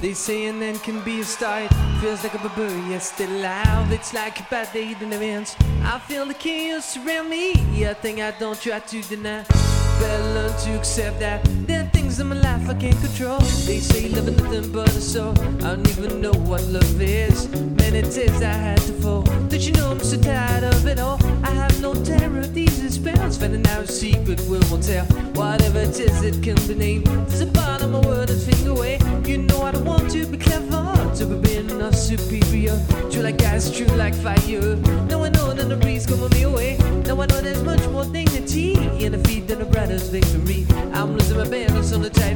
They say an end can be a start. Feels like a bubble, yet still alive. It's like a bad day in advance. I feel the chaos around me. A thing I don't try to deny. Better learn to accept that there are things in my life I can't control. They say love is nothing but a soul. I don't even know what love is. Many tears I had to fall. Did you know I'm so tired of it all? I have no terror of these spells. Finding out a secret will tell. Whatever it is, it can be named. There's a bottom of word and finger away. You know I don't want to be clever, to be being a superior. True like gas, true like fire. Now I know that the breeze coming me away. Now I know there's much more dignity in defeat than a brother's victory. I'm losing my balance on the.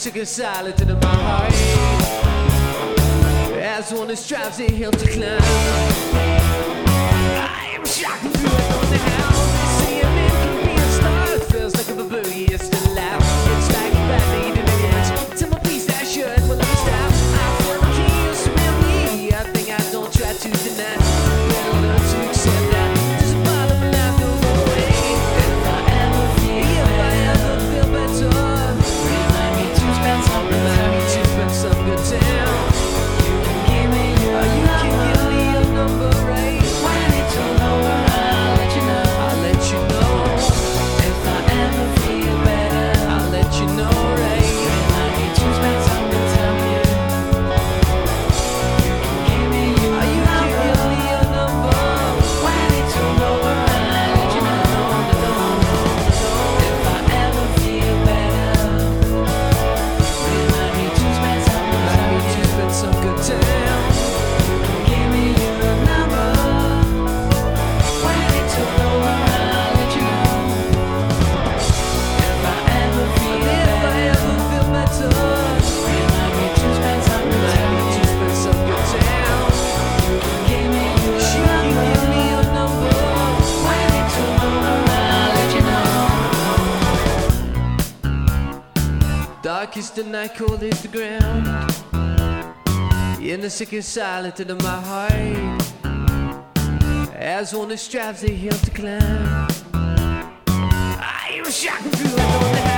chicken salad in my heart. As one that strives a hill to climb, I am shocked. darkest the night cold is the ground. In the sick and silent of my heart, as one who strives the hill to climb, I am shocked through the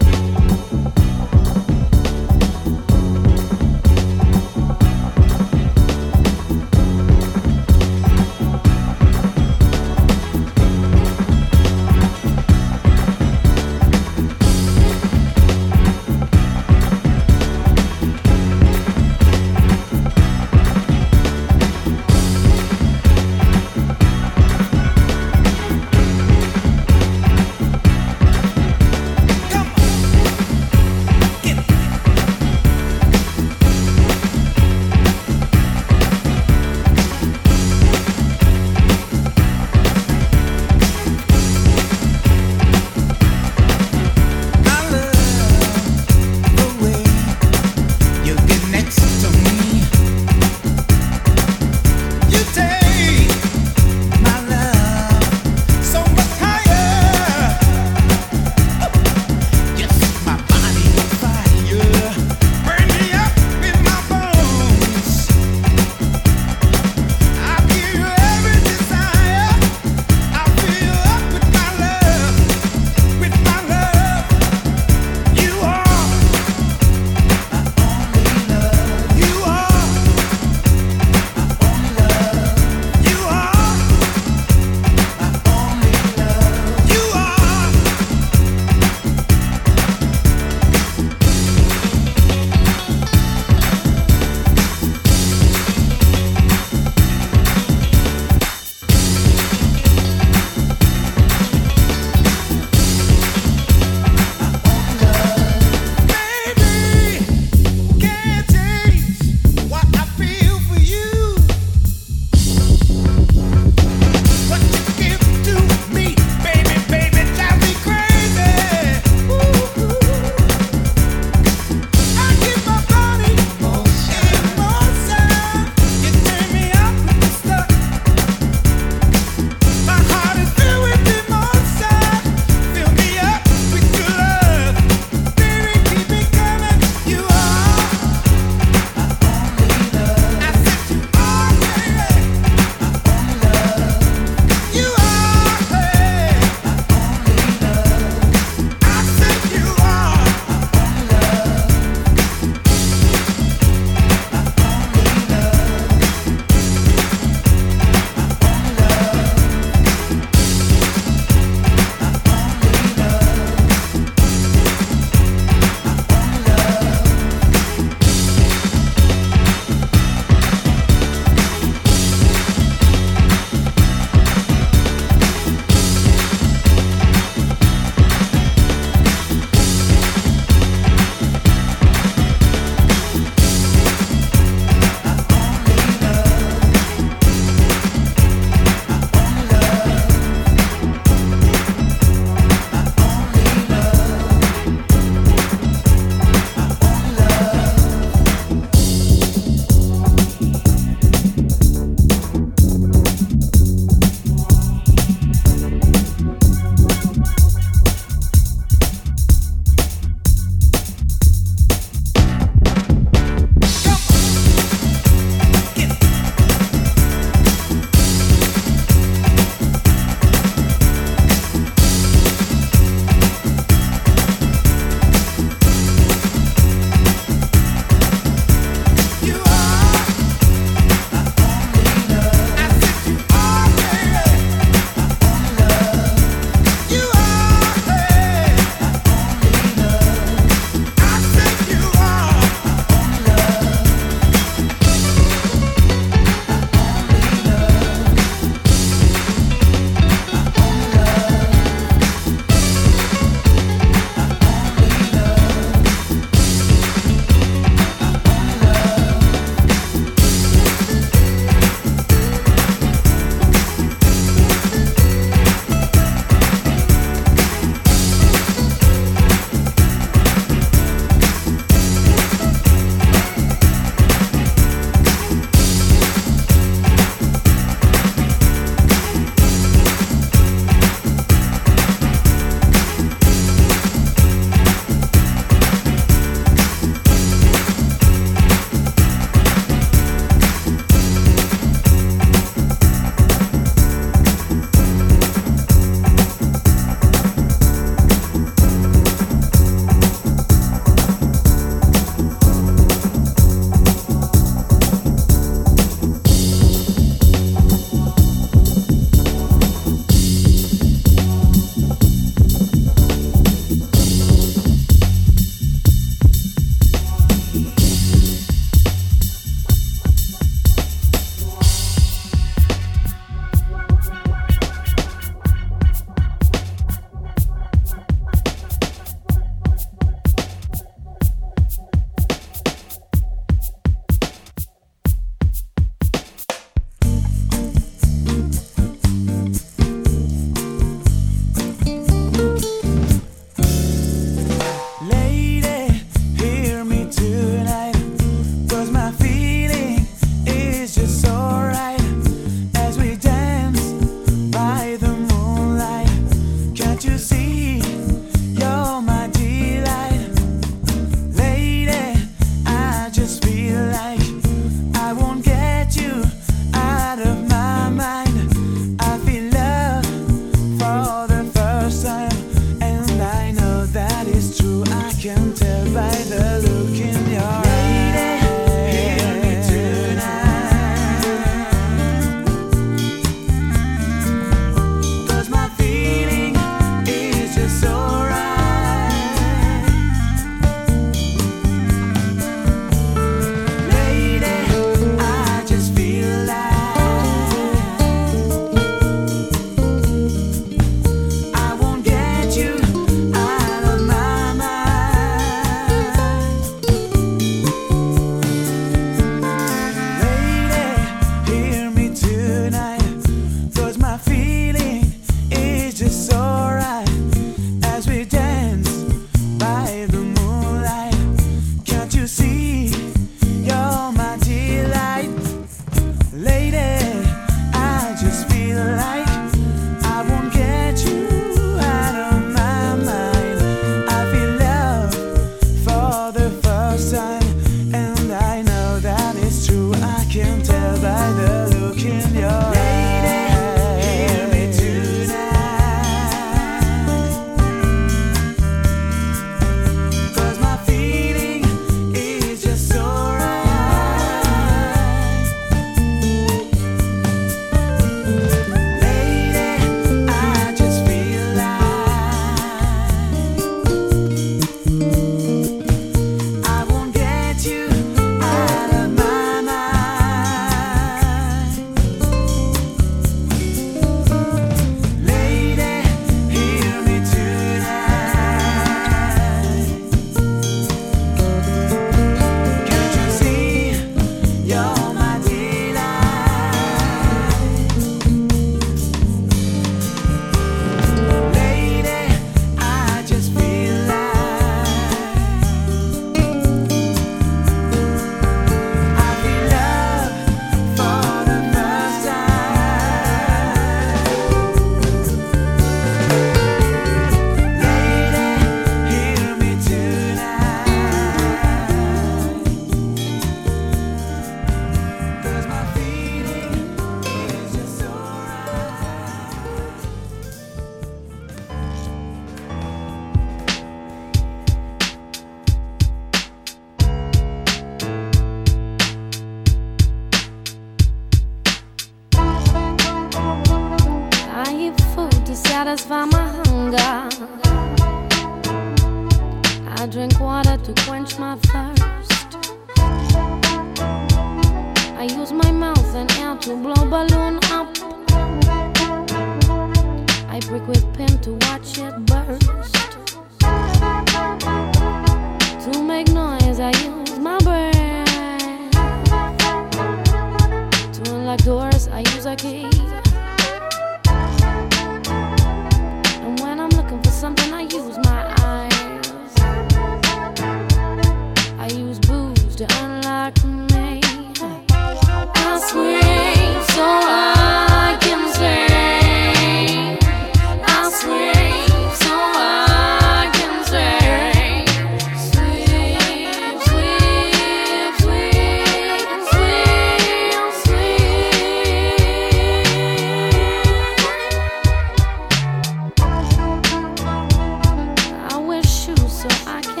so I can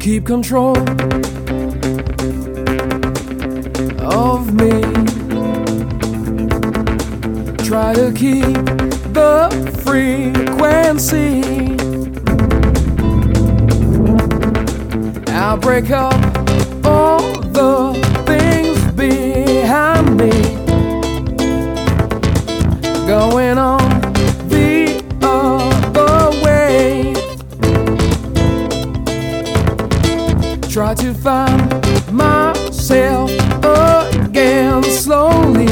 keep control of me. Try to keep the frequency. I'll break up all the things behind me going on. to find myself again slowly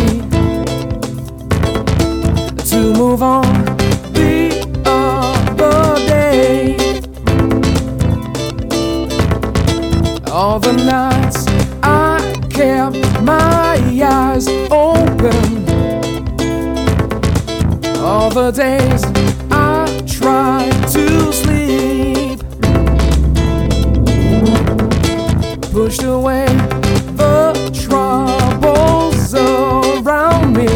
to move on the other. All the nights I kept my eyes open, all the days. pushed away the troubles around me.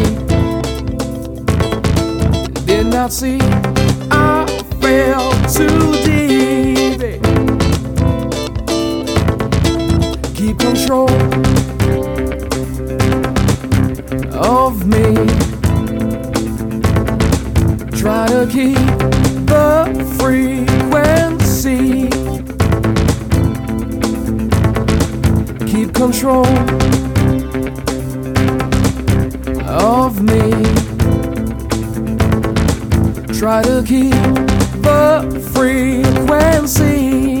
Did not see I fell too deep. Keep control of me. Try to keep. control of me. Try to keep the frequency.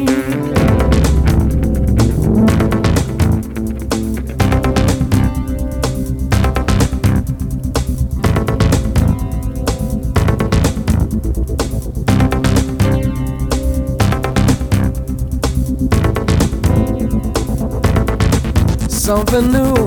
avenue.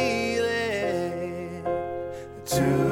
It? Too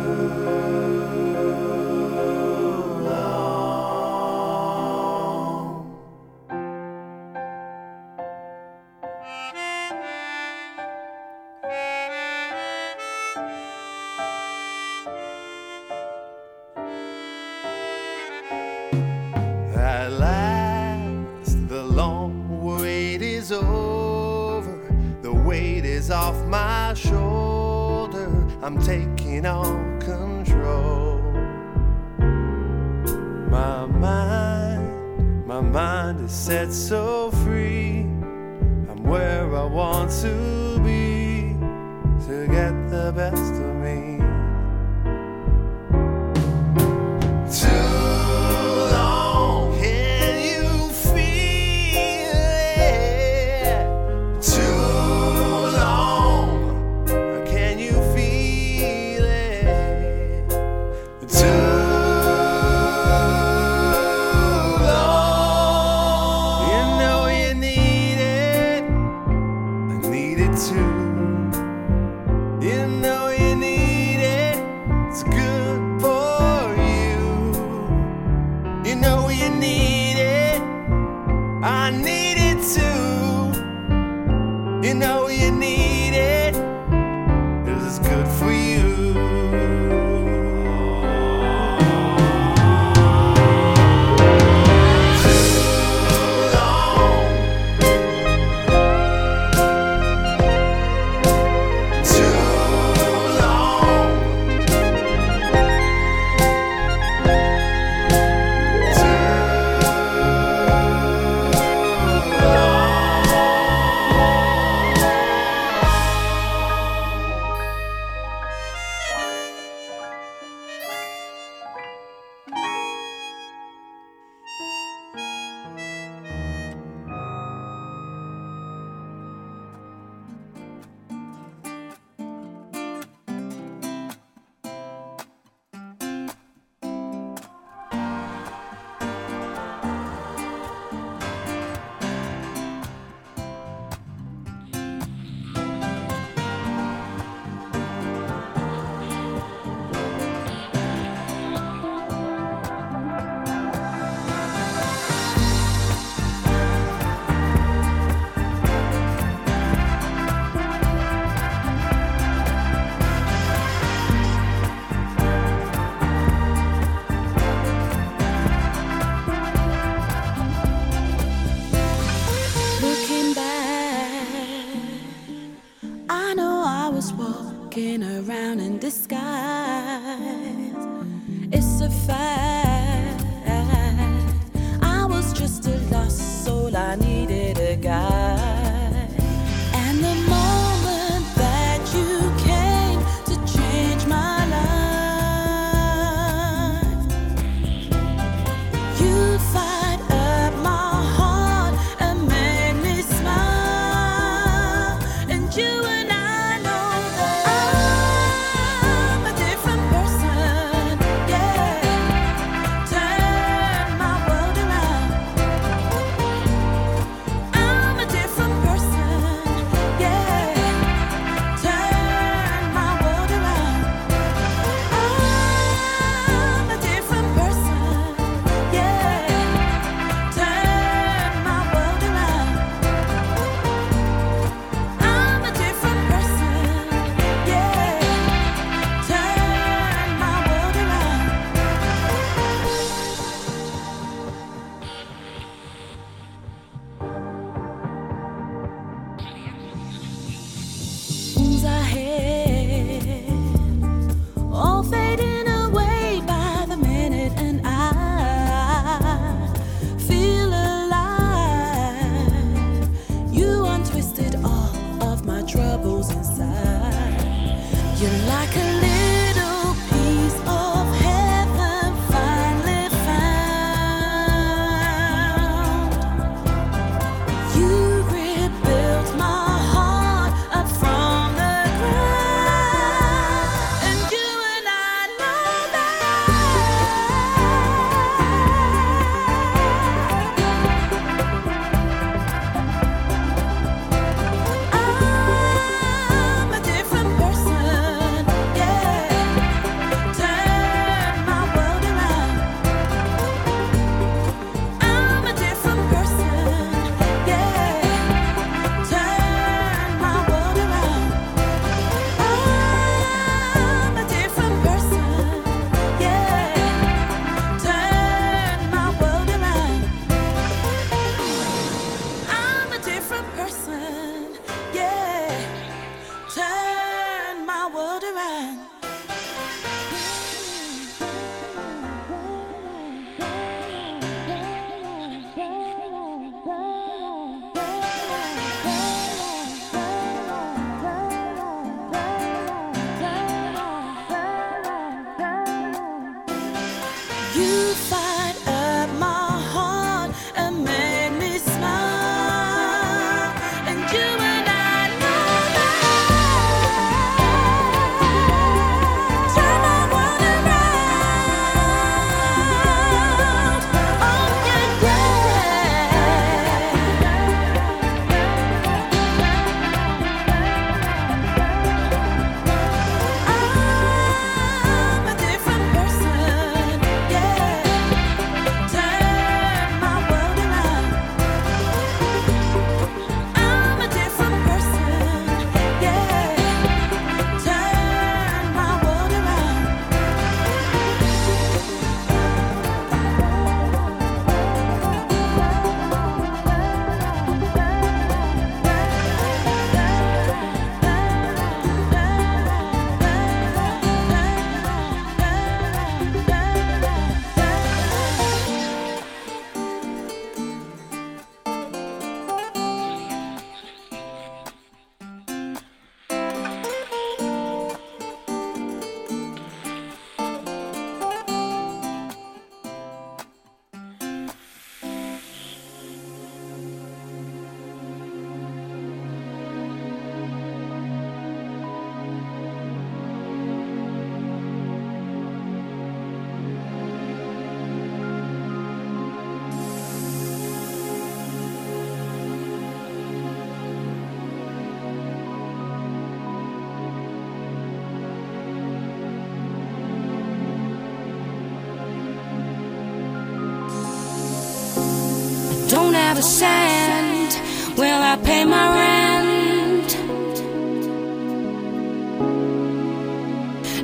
have a cent? Will I pay my rent?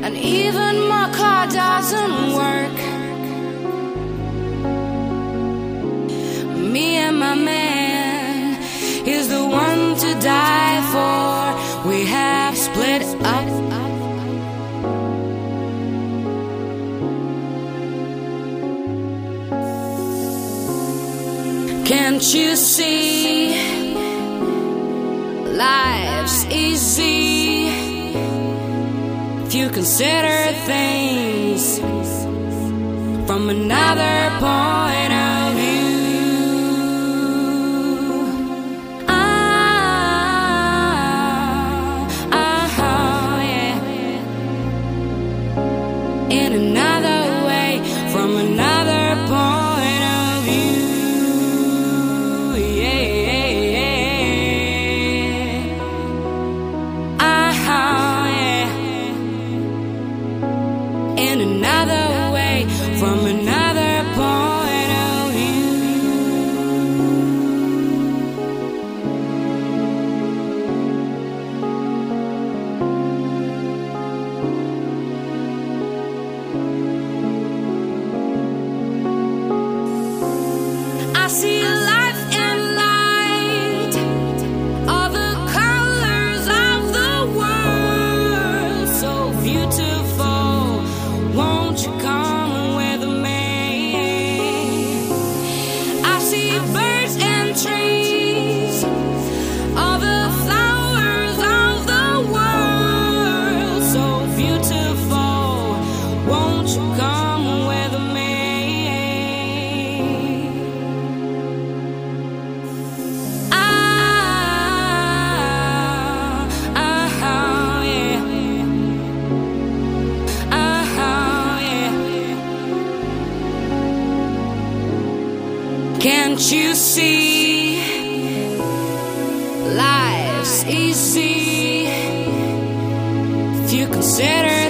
And even my car doesn't work. Me and my man is the one to die. Don't you see? Life's easy if you consider things from another point. Consider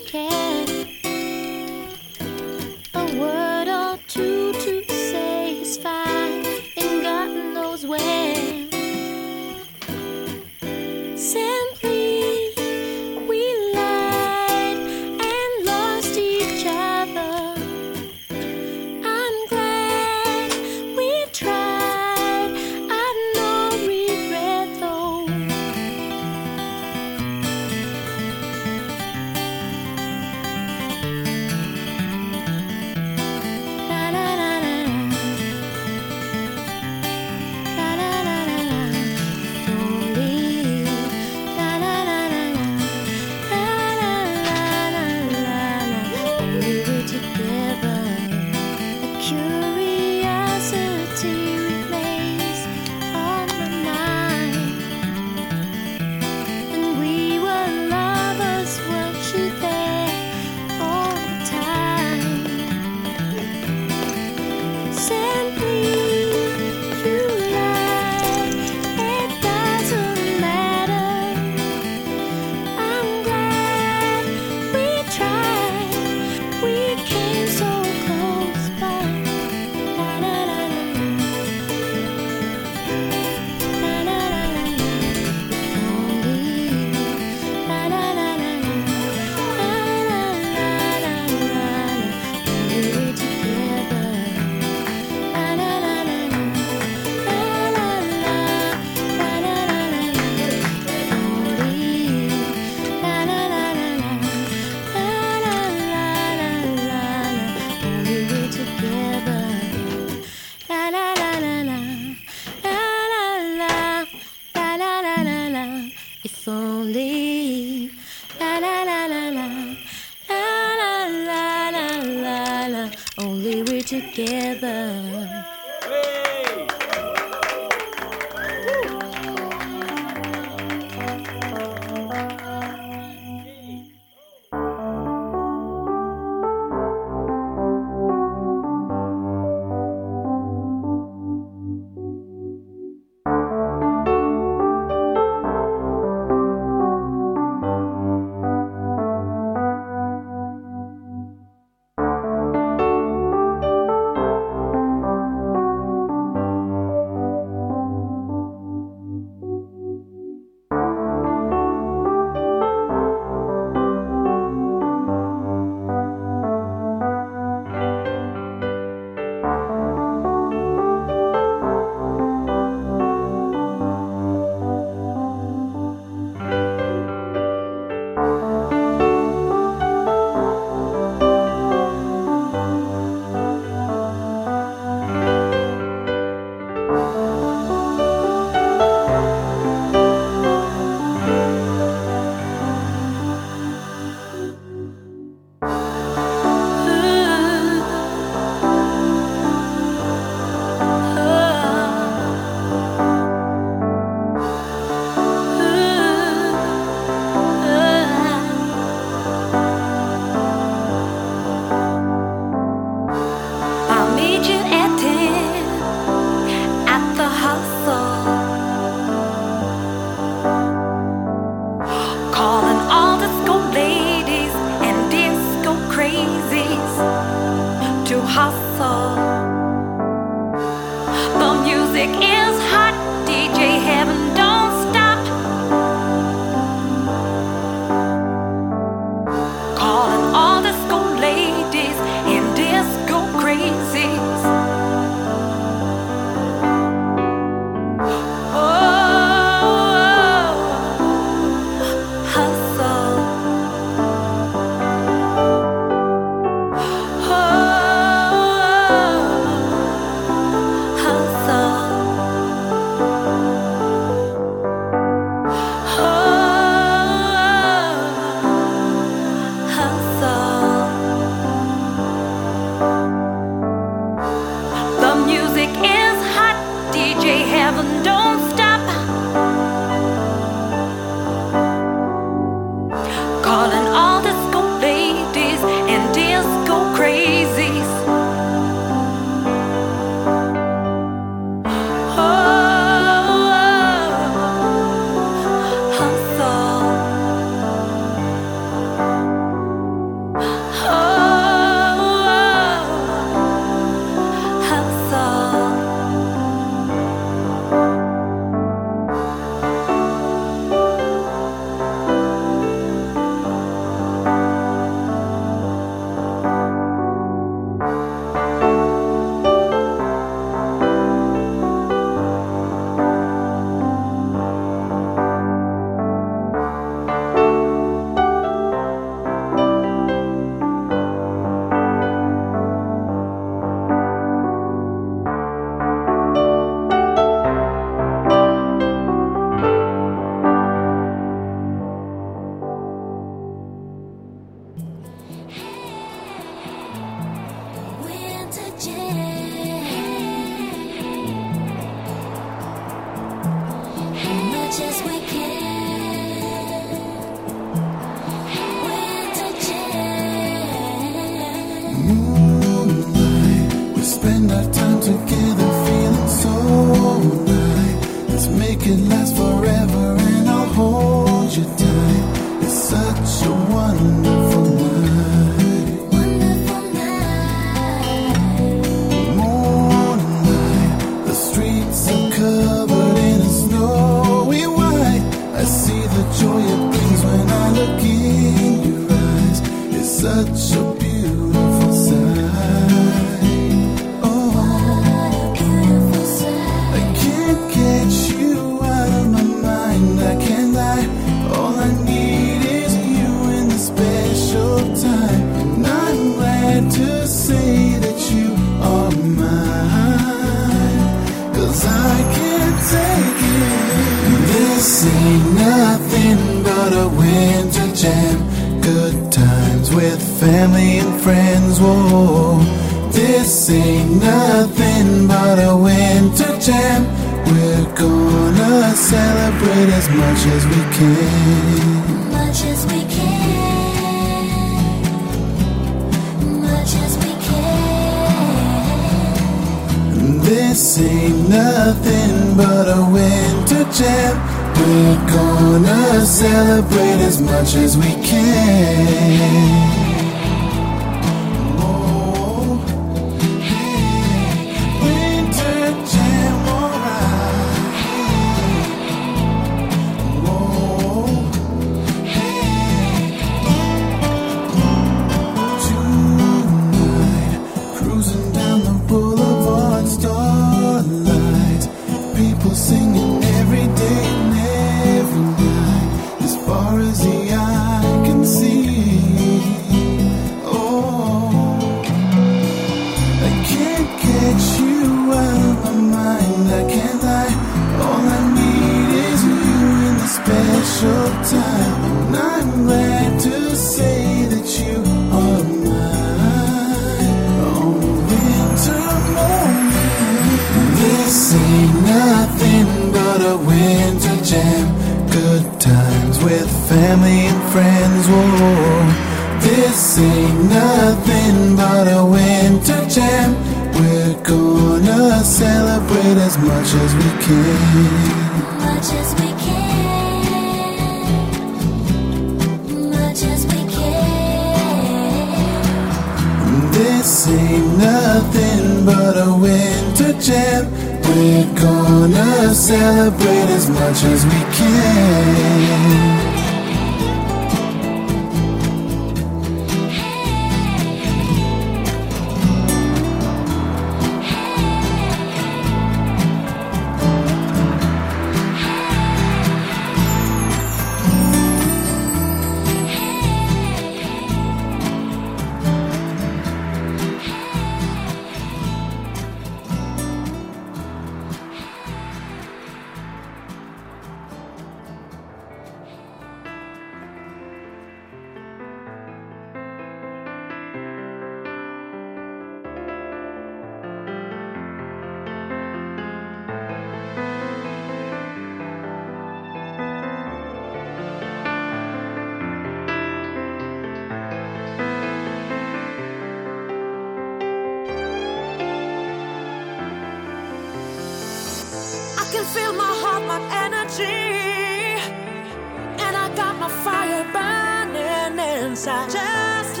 last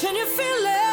Can you feel it?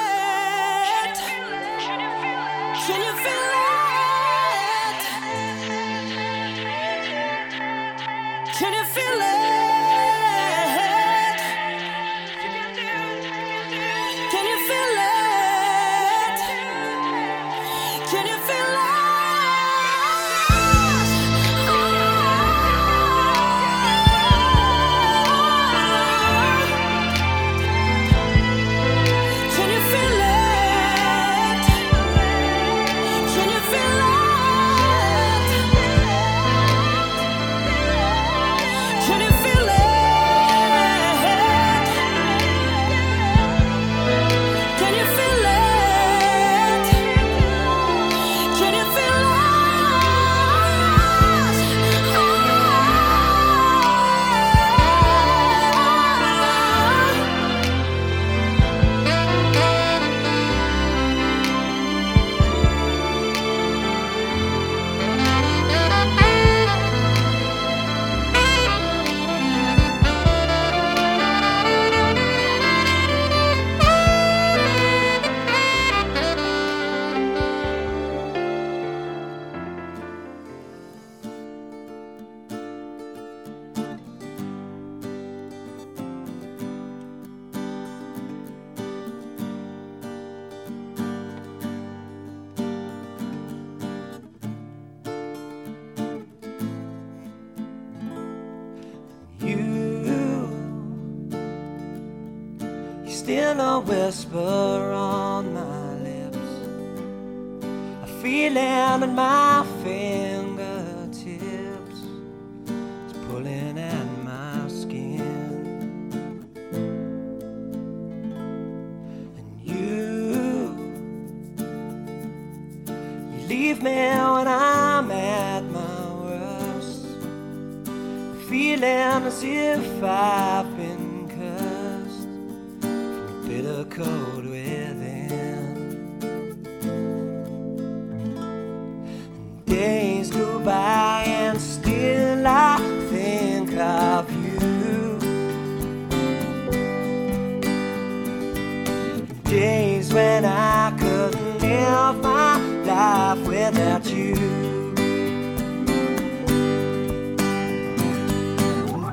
Without you.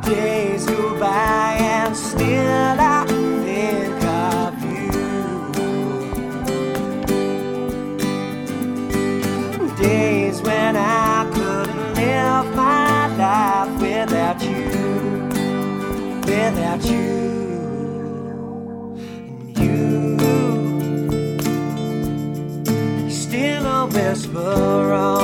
Days go by and still whisper on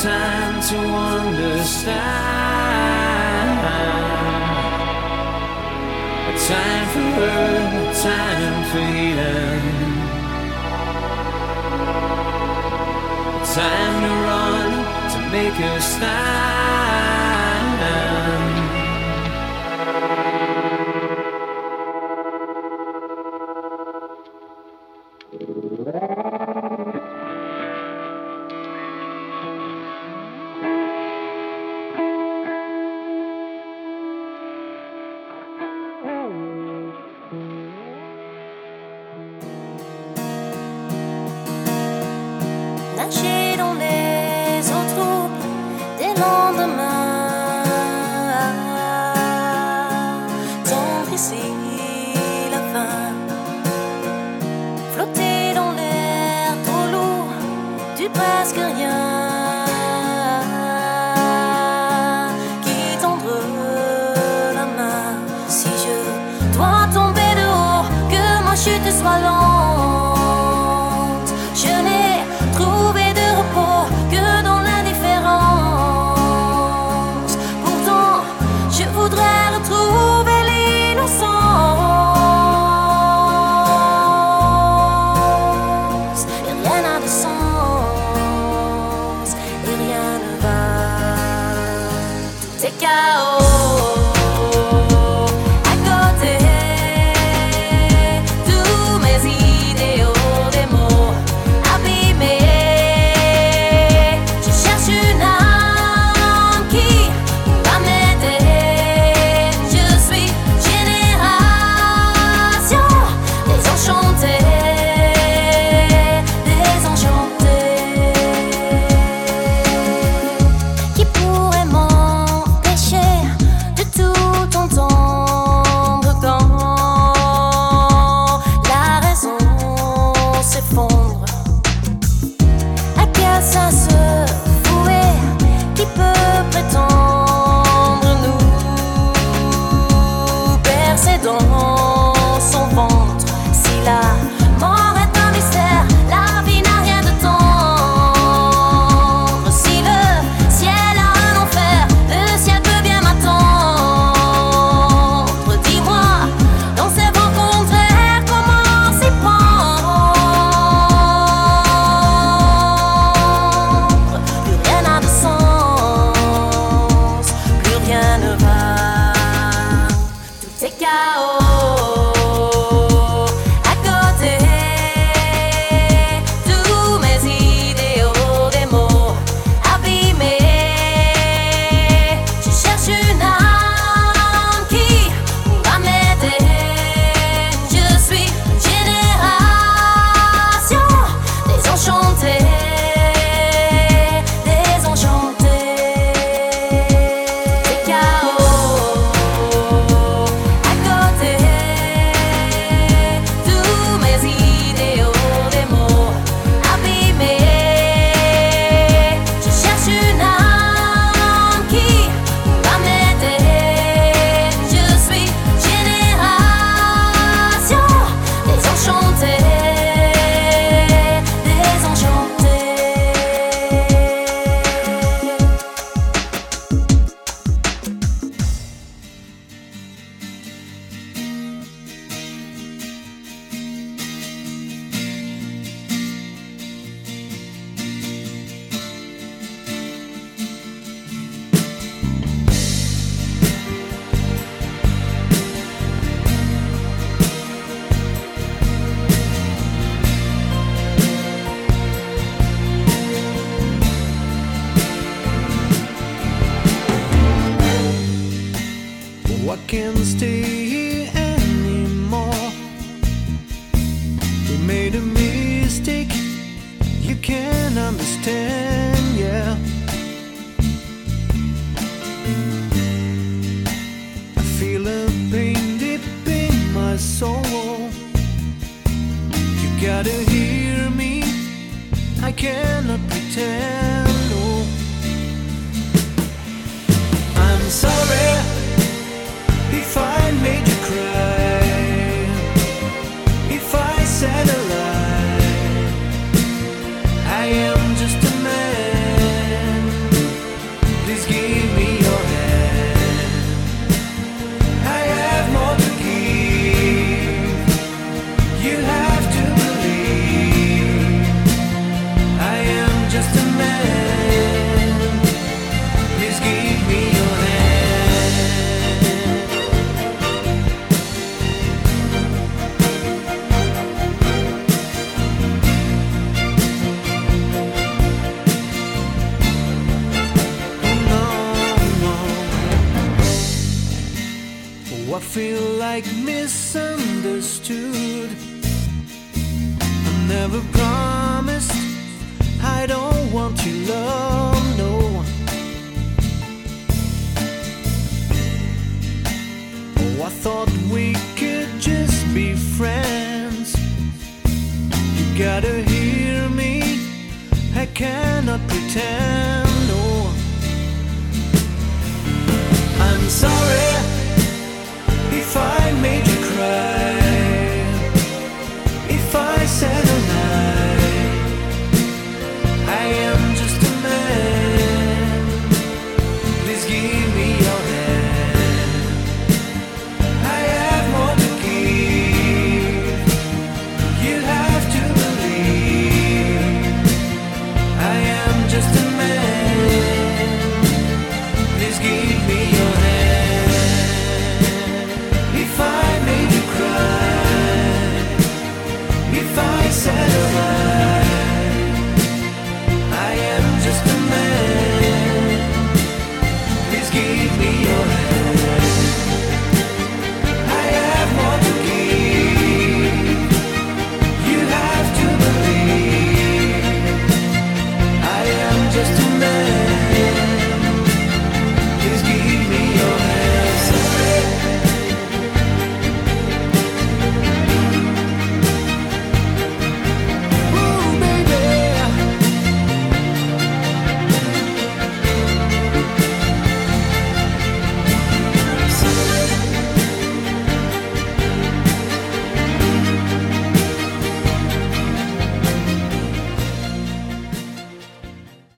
time to understand. A time for her, a time for healing. A time to run to make her stand.